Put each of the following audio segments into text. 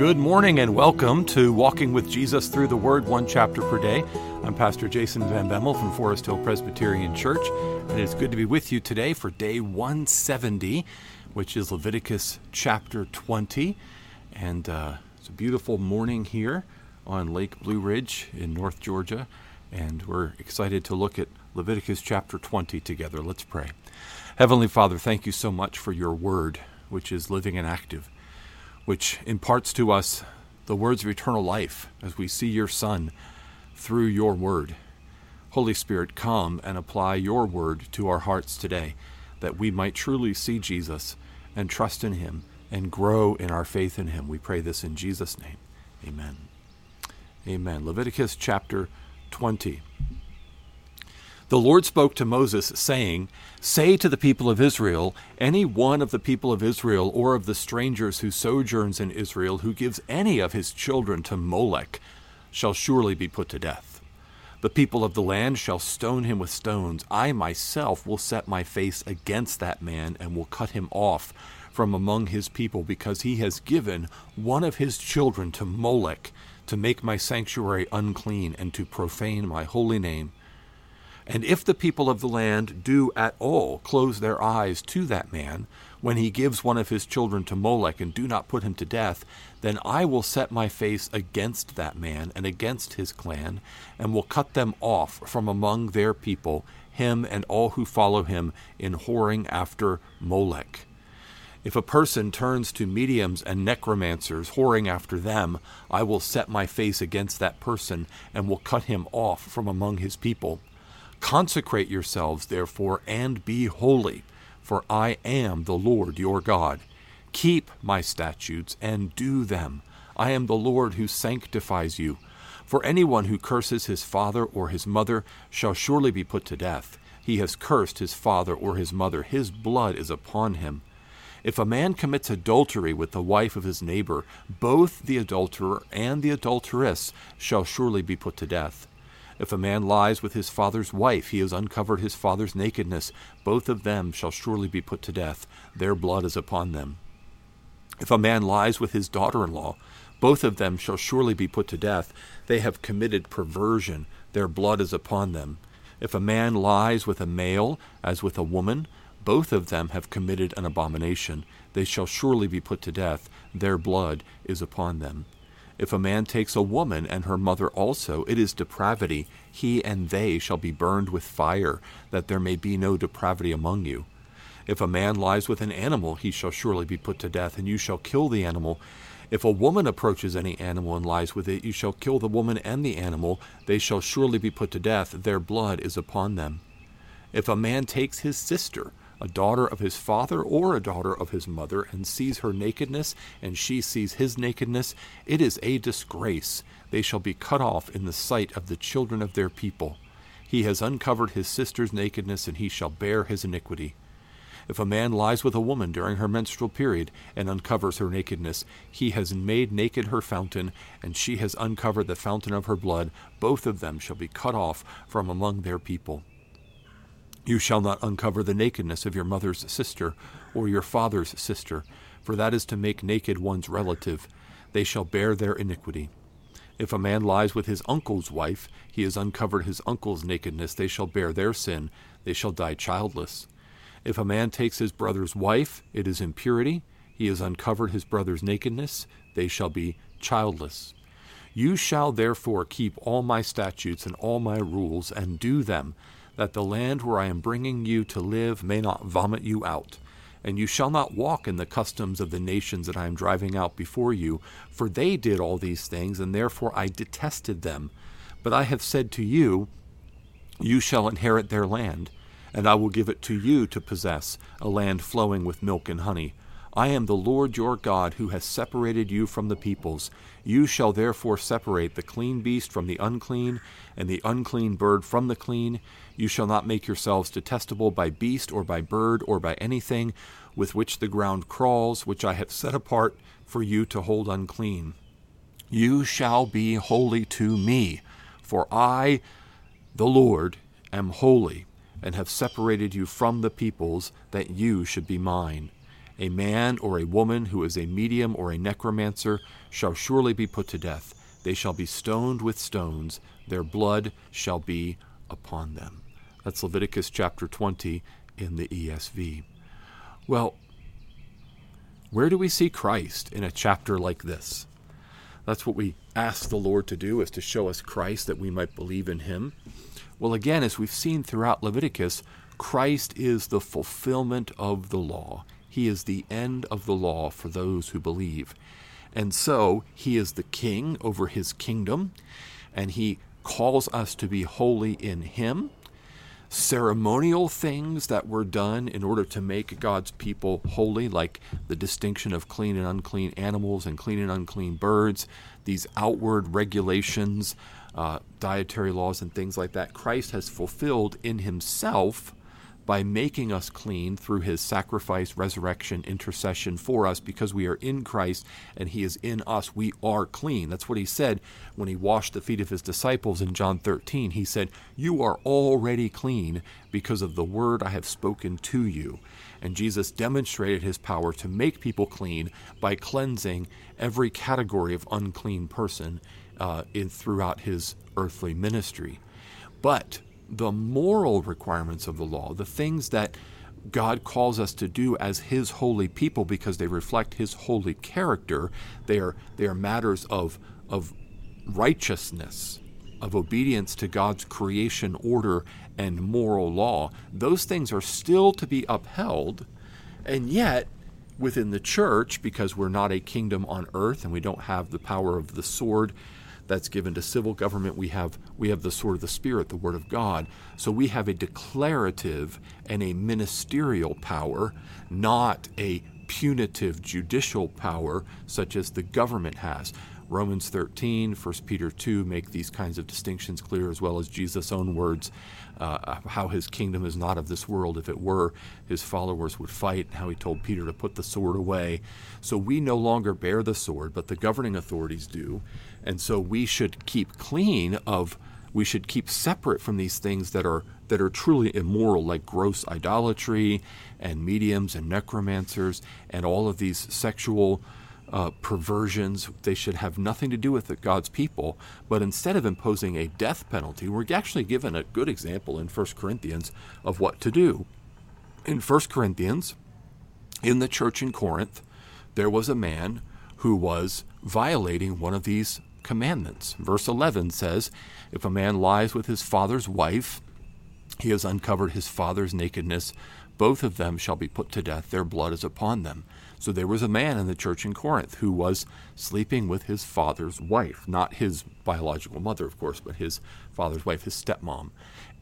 Good morning and welcome to Walking with Jesus Through the Word, one chapter per day. I'm Pastor Jason Van Bemmel from Forest Hill Presbyterian Church, and it's good to be with you today for day 170, which is Leviticus chapter 20. And uh, it's a beautiful morning here on Lake Blue Ridge in North Georgia, and we're excited to look at Leviticus chapter 20 together. Let's pray. Heavenly Father, thank you so much for your word, which is living and active which imparts to us the words of eternal life as we see your Son through your word. Holy Spirit, come and apply your word to our hearts today, that we might truly see Jesus and trust in him and grow in our faith in him. We pray this in Jesus' name. Amen. Amen. Leviticus chapter 20. The Lord spoke to Moses, saying, Say to the people of Israel, any one of the people of Israel or of the strangers who sojourns in Israel who gives any of his children to Molech shall surely be put to death. The people of the land shall stone him with stones. I myself will set my face against that man and will cut him off from among his people because he has given one of his children to Molech to make my sanctuary unclean and to profane my holy name. And if the people of the land do at all close their eyes to that man, when he gives one of his children to Molech, and do not put him to death, then I will set my face against that man and against his clan, and will cut them off from among their people, him and all who follow him in whoring after Molech. If a person turns to mediums and necromancers, whoring after them, I will set my face against that person, and will cut him off from among his people. Consecrate yourselves, therefore, and be holy, for I am the Lord your God. Keep my statutes and do them. I am the Lord who sanctifies you. For anyone who curses his father or his mother shall surely be put to death. He has cursed his father or his mother, his blood is upon him. If a man commits adultery with the wife of his neighbor, both the adulterer and the adulteress shall surely be put to death. If a man lies with his father's wife, he has uncovered his father's nakedness. Both of them shall surely be put to death. Their blood is upon them. If a man lies with his daughter in law, both of them shall surely be put to death. They have committed perversion. Their blood is upon them. If a man lies with a male as with a woman, both of them have committed an abomination. They shall surely be put to death. Their blood is upon them. If a man takes a woman and her mother also, it is depravity. He and they shall be burned with fire, that there may be no depravity among you. If a man lies with an animal, he shall surely be put to death, and you shall kill the animal. If a woman approaches any animal and lies with it, you shall kill the woman and the animal. They shall surely be put to death. Their blood is upon them. If a man takes his sister, a daughter of his father or a daughter of his mother, and sees her nakedness, and she sees his nakedness, it is a disgrace. They shall be cut off in the sight of the children of their people. He has uncovered his sister's nakedness, and he shall bear his iniquity. If a man lies with a woman during her menstrual period and uncovers her nakedness, he has made naked her fountain, and she has uncovered the fountain of her blood. Both of them shall be cut off from among their people. You shall not uncover the nakedness of your mother's sister or your father's sister, for that is to make naked one's relative. They shall bear their iniquity. If a man lies with his uncle's wife, he has uncovered his uncle's nakedness. They shall bear their sin. They shall die childless. If a man takes his brother's wife, it is impurity. He has uncovered his brother's nakedness. They shall be childless. You shall therefore keep all my statutes and all my rules, and do them that the land where I am bringing you to live may not vomit you out. And you shall not walk in the customs of the nations that I am driving out before you, for they did all these things, and therefore I detested them. But I have said to you, You shall inherit their land, and I will give it to you to possess, a land flowing with milk and honey. I am the Lord your God who has separated you from the peoples. You shall therefore separate the clean beast from the unclean, and the unclean bird from the clean. You shall not make yourselves detestable by beast or by bird or by anything with which the ground crawls, which I have set apart for you to hold unclean. You shall be holy to me, for I, the Lord, am holy, and have separated you from the peoples, that you should be mine. A man or a woman who is a medium or a necromancer shall surely be put to death. They shall be stoned with stones, their blood shall be upon them. That's Leviticus chapter 20 in the ESV. Well, where do we see Christ in a chapter like this? That's what we ask the Lord to do, is to show us Christ that we might believe in him. Well, again, as we've seen throughout Leviticus, Christ is the fulfillment of the law. He is the end of the law for those who believe. And so he is the king over his kingdom, and he calls us to be holy in him. Ceremonial things that were done in order to make God's people holy, like the distinction of clean and unclean animals and clean and unclean birds, these outward regulations, uh, dietary laws, and things like that, Christ has fulfilled in himself by making us clean through his sacrifice, resurrection, intercession for us because we are in Christ and he is in us. We are clean. That's what he said when he washed the feet of his disciples in John 13. He said, You are already clean because of the word I have spoken to you. And Jesus demonstrated his power to make people clean by cleansing every category of unclean person uh, in, throughout his earthly ministry. But the moral requirements of the law, the things that God calls us to do as His holy people because they reflect His holy character. They are, they are matters of, of righteousness, of obedience to God's creation order and moral law. Those things are still to be upheld, and yet within the church, because we're not a kingdom on earth and we don't have the power of the sword that's given to civil government. We have we have the sword of the spirit, the word of God. So we have a declarative and a ministerial power, not a punitive judicial power such as the government has. Romans 13, 1 Peter 2 make these kinds of distinctions clear, as well as Jesus' own words, uh, how his kingdom is not of this world. If it were, his followers would fight, and how he told Peter to put the sword away. So we no longer bear the sword, but the governing authorities do. And so we should keep clean of, we should keep separate from these things that are that are truly immoral, like gross idolatry and mediums and necromancers and all of these sexual uh, perversions. They should have nothing to do with God's people. But instead of imposing a death penalty, we're actually given a good example in 1 Corinthians of what to do. In 1 Corinthians, in the church in Corinth, there was a man who was violating one of these commandments. Verse 11 says, If a man lies with his father's wife, he has uncovered his father's nakedness. Both of them shall be put to death. Their blood is upon them. So there was a man in the church in Corinth who was sleeping with his father's wife, not his biological mother, of course, but his father's wife, his stepmom.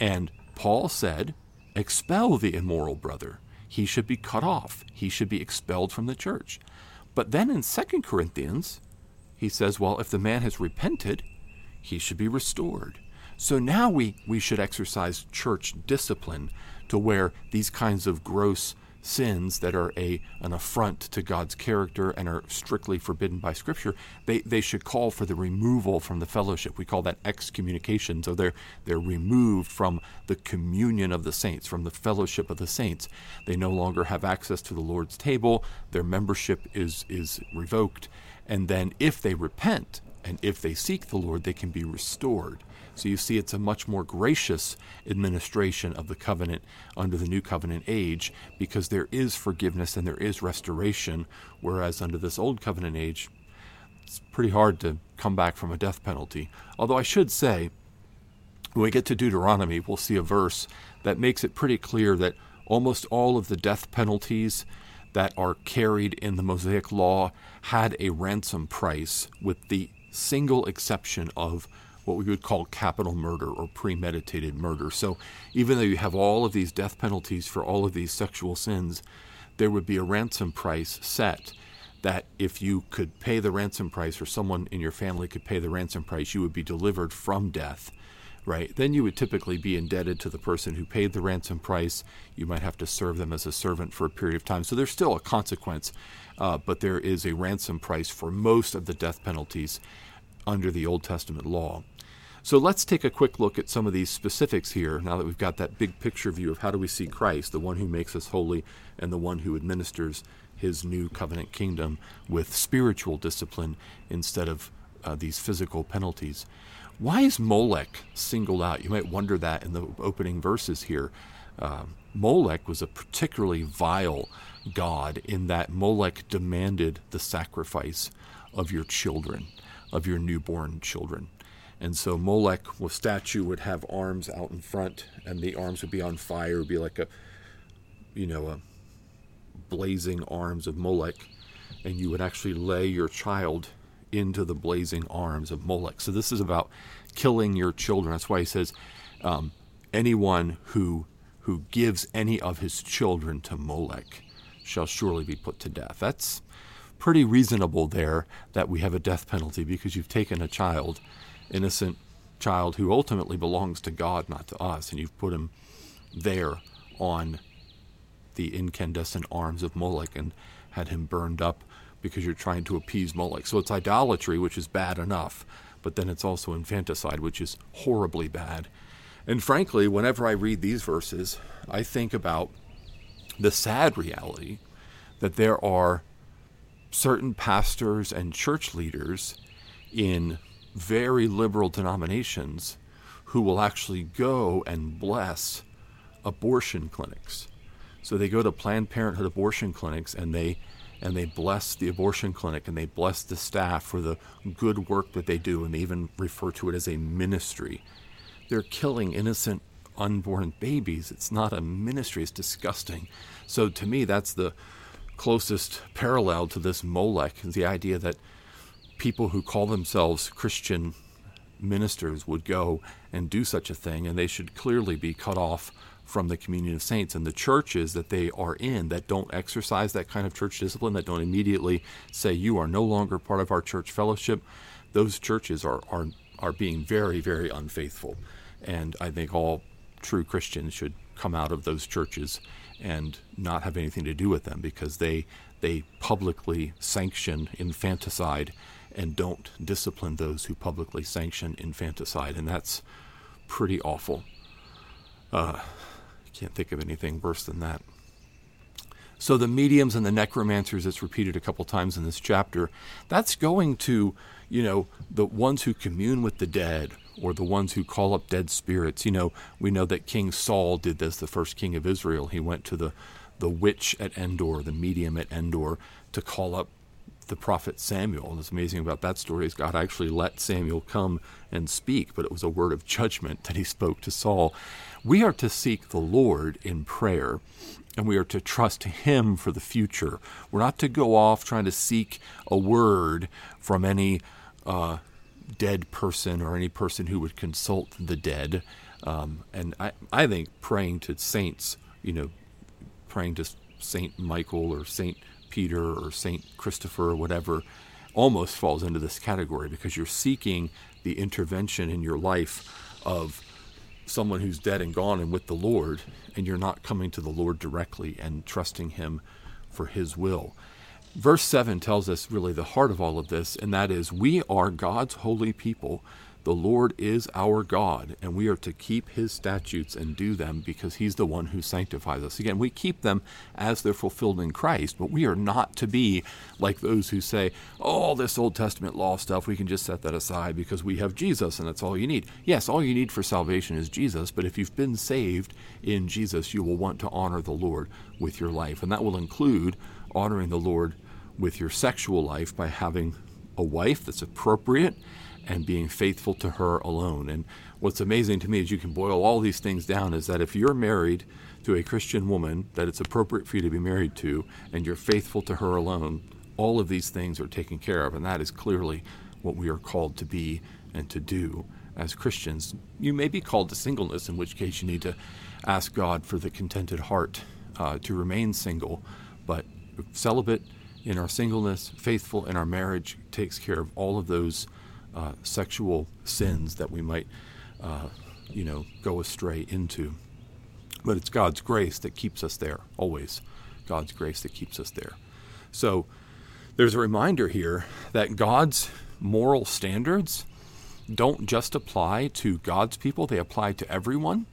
And Paul said, Expel the immoral brother. He should be cut off. He should be expelled from the church. But then in 2 Corinthians, he says, well, if the man has repented, he should be restored. So now we, we should exercise church discipline to where these kinds of gross sins that are a an affront to God's character and are strictly forbidden by Scripture, they, they should call for the removal from the fellowship. We call that excommunication. So they're they're removed from the communion of the saints, from the fellowship of the saints. They no longer have access to the Lord's table. Their membership is is revoked, and then if they repent and if they seek the Lord, they can be restored. So you see, it's a much more gracious administration of the covenant under the new covenant age because there is forgiveness and there is restoration, whereas under this old covenant age, it's pretty hard to come back from a death penalty. Although I should say, when we get to Deuteronomy, we'll see a verse that makes it pretty clear that almost all of the death penalties that are carried in the Mosaic law had a ransom price, with the single exception of what we would call capital murder or premeditated murder. So even though you have all of these death penalties for all of these sexual sins, there would be a ransom price set that if you could pay the ransom price or someone in your family could pay the ransom price, you would be delivered from death right? Then you would typically be indebted to the person who paid the ransom price. You might have to serve them as a servant for a period of time. So there's still a consequence, uh, but there is a ransom price for most of the death penalties under the Old Testament law. So let's take a quick look at some of these specifics here now that we've got that big picture view of how do we see Christ, the one who makes us holy and the one who administers his new covenant kingdom with spiritual discipline instead of uh, these physical penalties. Why is Molech singled out? You might wonder that in the opening verses here. Uh, Molech was a particularly vile god in that Molech demanded the sacrifice of your children, of your newborn children. And so Molech, statue, would have arms out in front, and the arms would be on fire, it would be like a, you know, a blazing arms of Molech, and you would actually lay your child into the blazing arms of Molech. So this is about killing your children. That's why he says, um, anyone who who gives any of his children to Molech shall surely be put to death. That's pretty reasonable there that we have a death penalty because you've taken a child, innocent child who ultimately belongs to God, not to us, and you've put him there on the incandescent arms of Moloch and had him burned up because you're trying to appease Moloch. So it's idolatry, which is bad enough, but then it's also infanticide, which is horribly bad. And frankly, whenever I read these verses, I think about the sad reality that there are certain pastors and church leaders in very liberal denominations who will actually go and bless abortion clinics so they go to Planned Parenthood abortion clinics and they and they bless the abortion clinic and they bless the staff for the good work that they do and they even refer to it as a ministry. They're killing innocent unborn babies. It's not a ministry, it's disgusting. So to me that's the closest parallel to this Molech, the idea that people who call themselves Christian ministers would go and do such a thing and they should clearly be cut off from the communion of saints and the churches that they are in that don't exercise that kind of church discipline, that don't immediately say, You are no longer part of our church fellowship, those churches are, are, are being very, very unfaithful. And I think all true Christians should come out of those churches and not have anything to do with them because they they publicly sanction infanticide and don't discipline those who publicly sanction infanticide, and that's pretty awful. Uh, can't think of anything worse than that. So the mediums and the necromancers, it's repeated a couple times in this chapter, that's going to, you know, the ones who commune with the dead or the ones who call up dead spirits. You know, we know that King Saul did this, the first king of Israel. He went to the, the witch at Endor, the medium at Endor, to call up the prophet Samuel. And what's amazing about that story is God actually let Samuel come and speak, but it was a word of judgment that he spoke to Saul. We are to seek the Lord in prayer and we are to trust Him for the future. We're not to go off trying to seek a word from any uh, dead person or any person who would consult the dead. Um, and I, I think praying to saints, you know, praying to Saint Michael or Saint Peter or Saint Christopher or whatever, almost falls into this category because you're seeking the intervention in your life of someone who's dead and gone and with the Lord, and you're not coming to the Lord directly and trusting Him for His will. Verse 7 tells us really the heart of all of this, and that is we are God's holy people the Lord is our God, and we are to keep his statutes and do them because he's the one who sanctifies us. Again, we keep them as they're fulfilled in Christ, but we are not to be like those who say, oh, this Old Testament law stuff, we can just set that aside because we have Jesus and that's all you need. Yes, all you need for salvation is Jesus, but if you've been saved in Jesus, you will want to honor the Lord with your life, and that will include honoring the Lord with your sexual life by having a wife that's appropriate and being faithful to her alone. And what's amazing to me is you can boil all these things down is that if you're married to a Christian woman that it's appropriate for you to be married to and you're faithful to her alone, all of these things are taken care of. And that is clearly what we are called to be and to do as Christians. You may be called to singleness, in which case you need to ask God for the contented heart uh, to remain single. But celibate in our singleness, faithful in our marriage, takes care of all of those uh, sexual sins that we might, uh, you know, go astray into. But it's God's grace that keeps us there, always. God's grace that keeps us there. So there's a reminder here that God's moral standards don't just apply to God's people, they apply to everyone.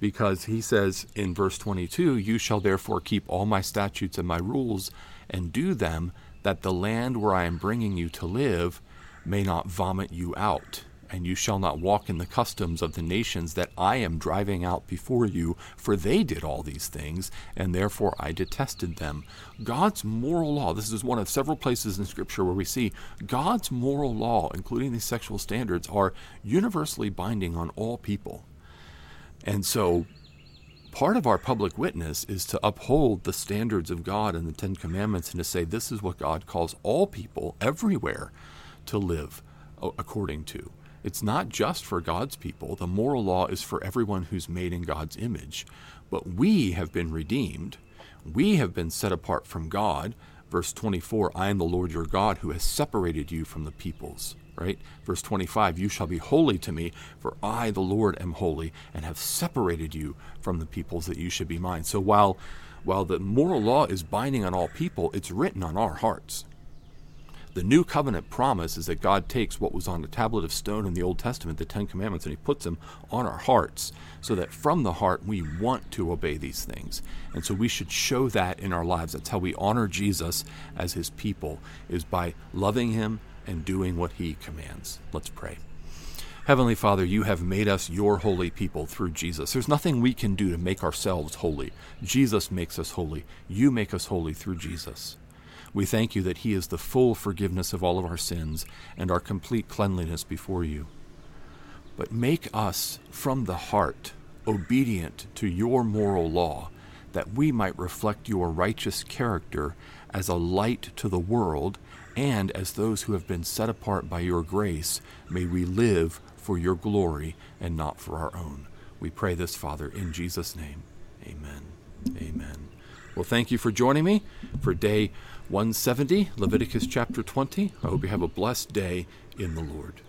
Because he says in verse 22, You shall therefore keep all my statutes and my rules and do them, that the land where I am bringing you to live may not vomit you out and you shall not walk in the customs of the nations that I am driving out before you, for they did all these things, and therefore I detested them. God's moral law, this is one of several places in Scripture where we see God's moral law, including these sexual standards, are universally binding on all people. And so part of our public witness is to uphold the standards of God and the Ten Commandments and to say this is what God calls all people everywhere to live uh, according to. It's not just for God's people. The moral law is for everyone who's made in God's image. But we have been redeemed. We have been set apart from God. Verse 24, I am the Lord your God who has separated you from the peoples. Right? Verse 25, you shall be holy to me, for I, the Lord, am holy, and have separated you from the peoples that you should be mine. So while while the moral law is binding on all people, it's written on our hearts. The new covenant promise is that God takes what was on the tablet of stone in the Old Testament, the Ten Commandments, and He puts them on our hearts so that from the heart we want to obey these things. And so we should show that in our lives. That's how we honor Jesus as His people, is by loving Him and doing what He commands. Let's pray. Heavenly Father, you have made us your holy people through Jesus. There's nothing we can do to make ourselves holy. Jesus makes us holy. You make us holy through Jesus. We thank you that He is the full forgiveness of all of our sins and our complete cleanliness before you. But make us from the heart obedient to your moral law, that we might reflect your righteous character as a light to the world, and as those who have been set apart by your grace, may we live for your glory and not for our own. We pray this, Father, in Jesus' name. Amen. Amen. Well, thank you for joining me for day 170, Leviticus chapter 20. I hope you have a blessed day in the Lord.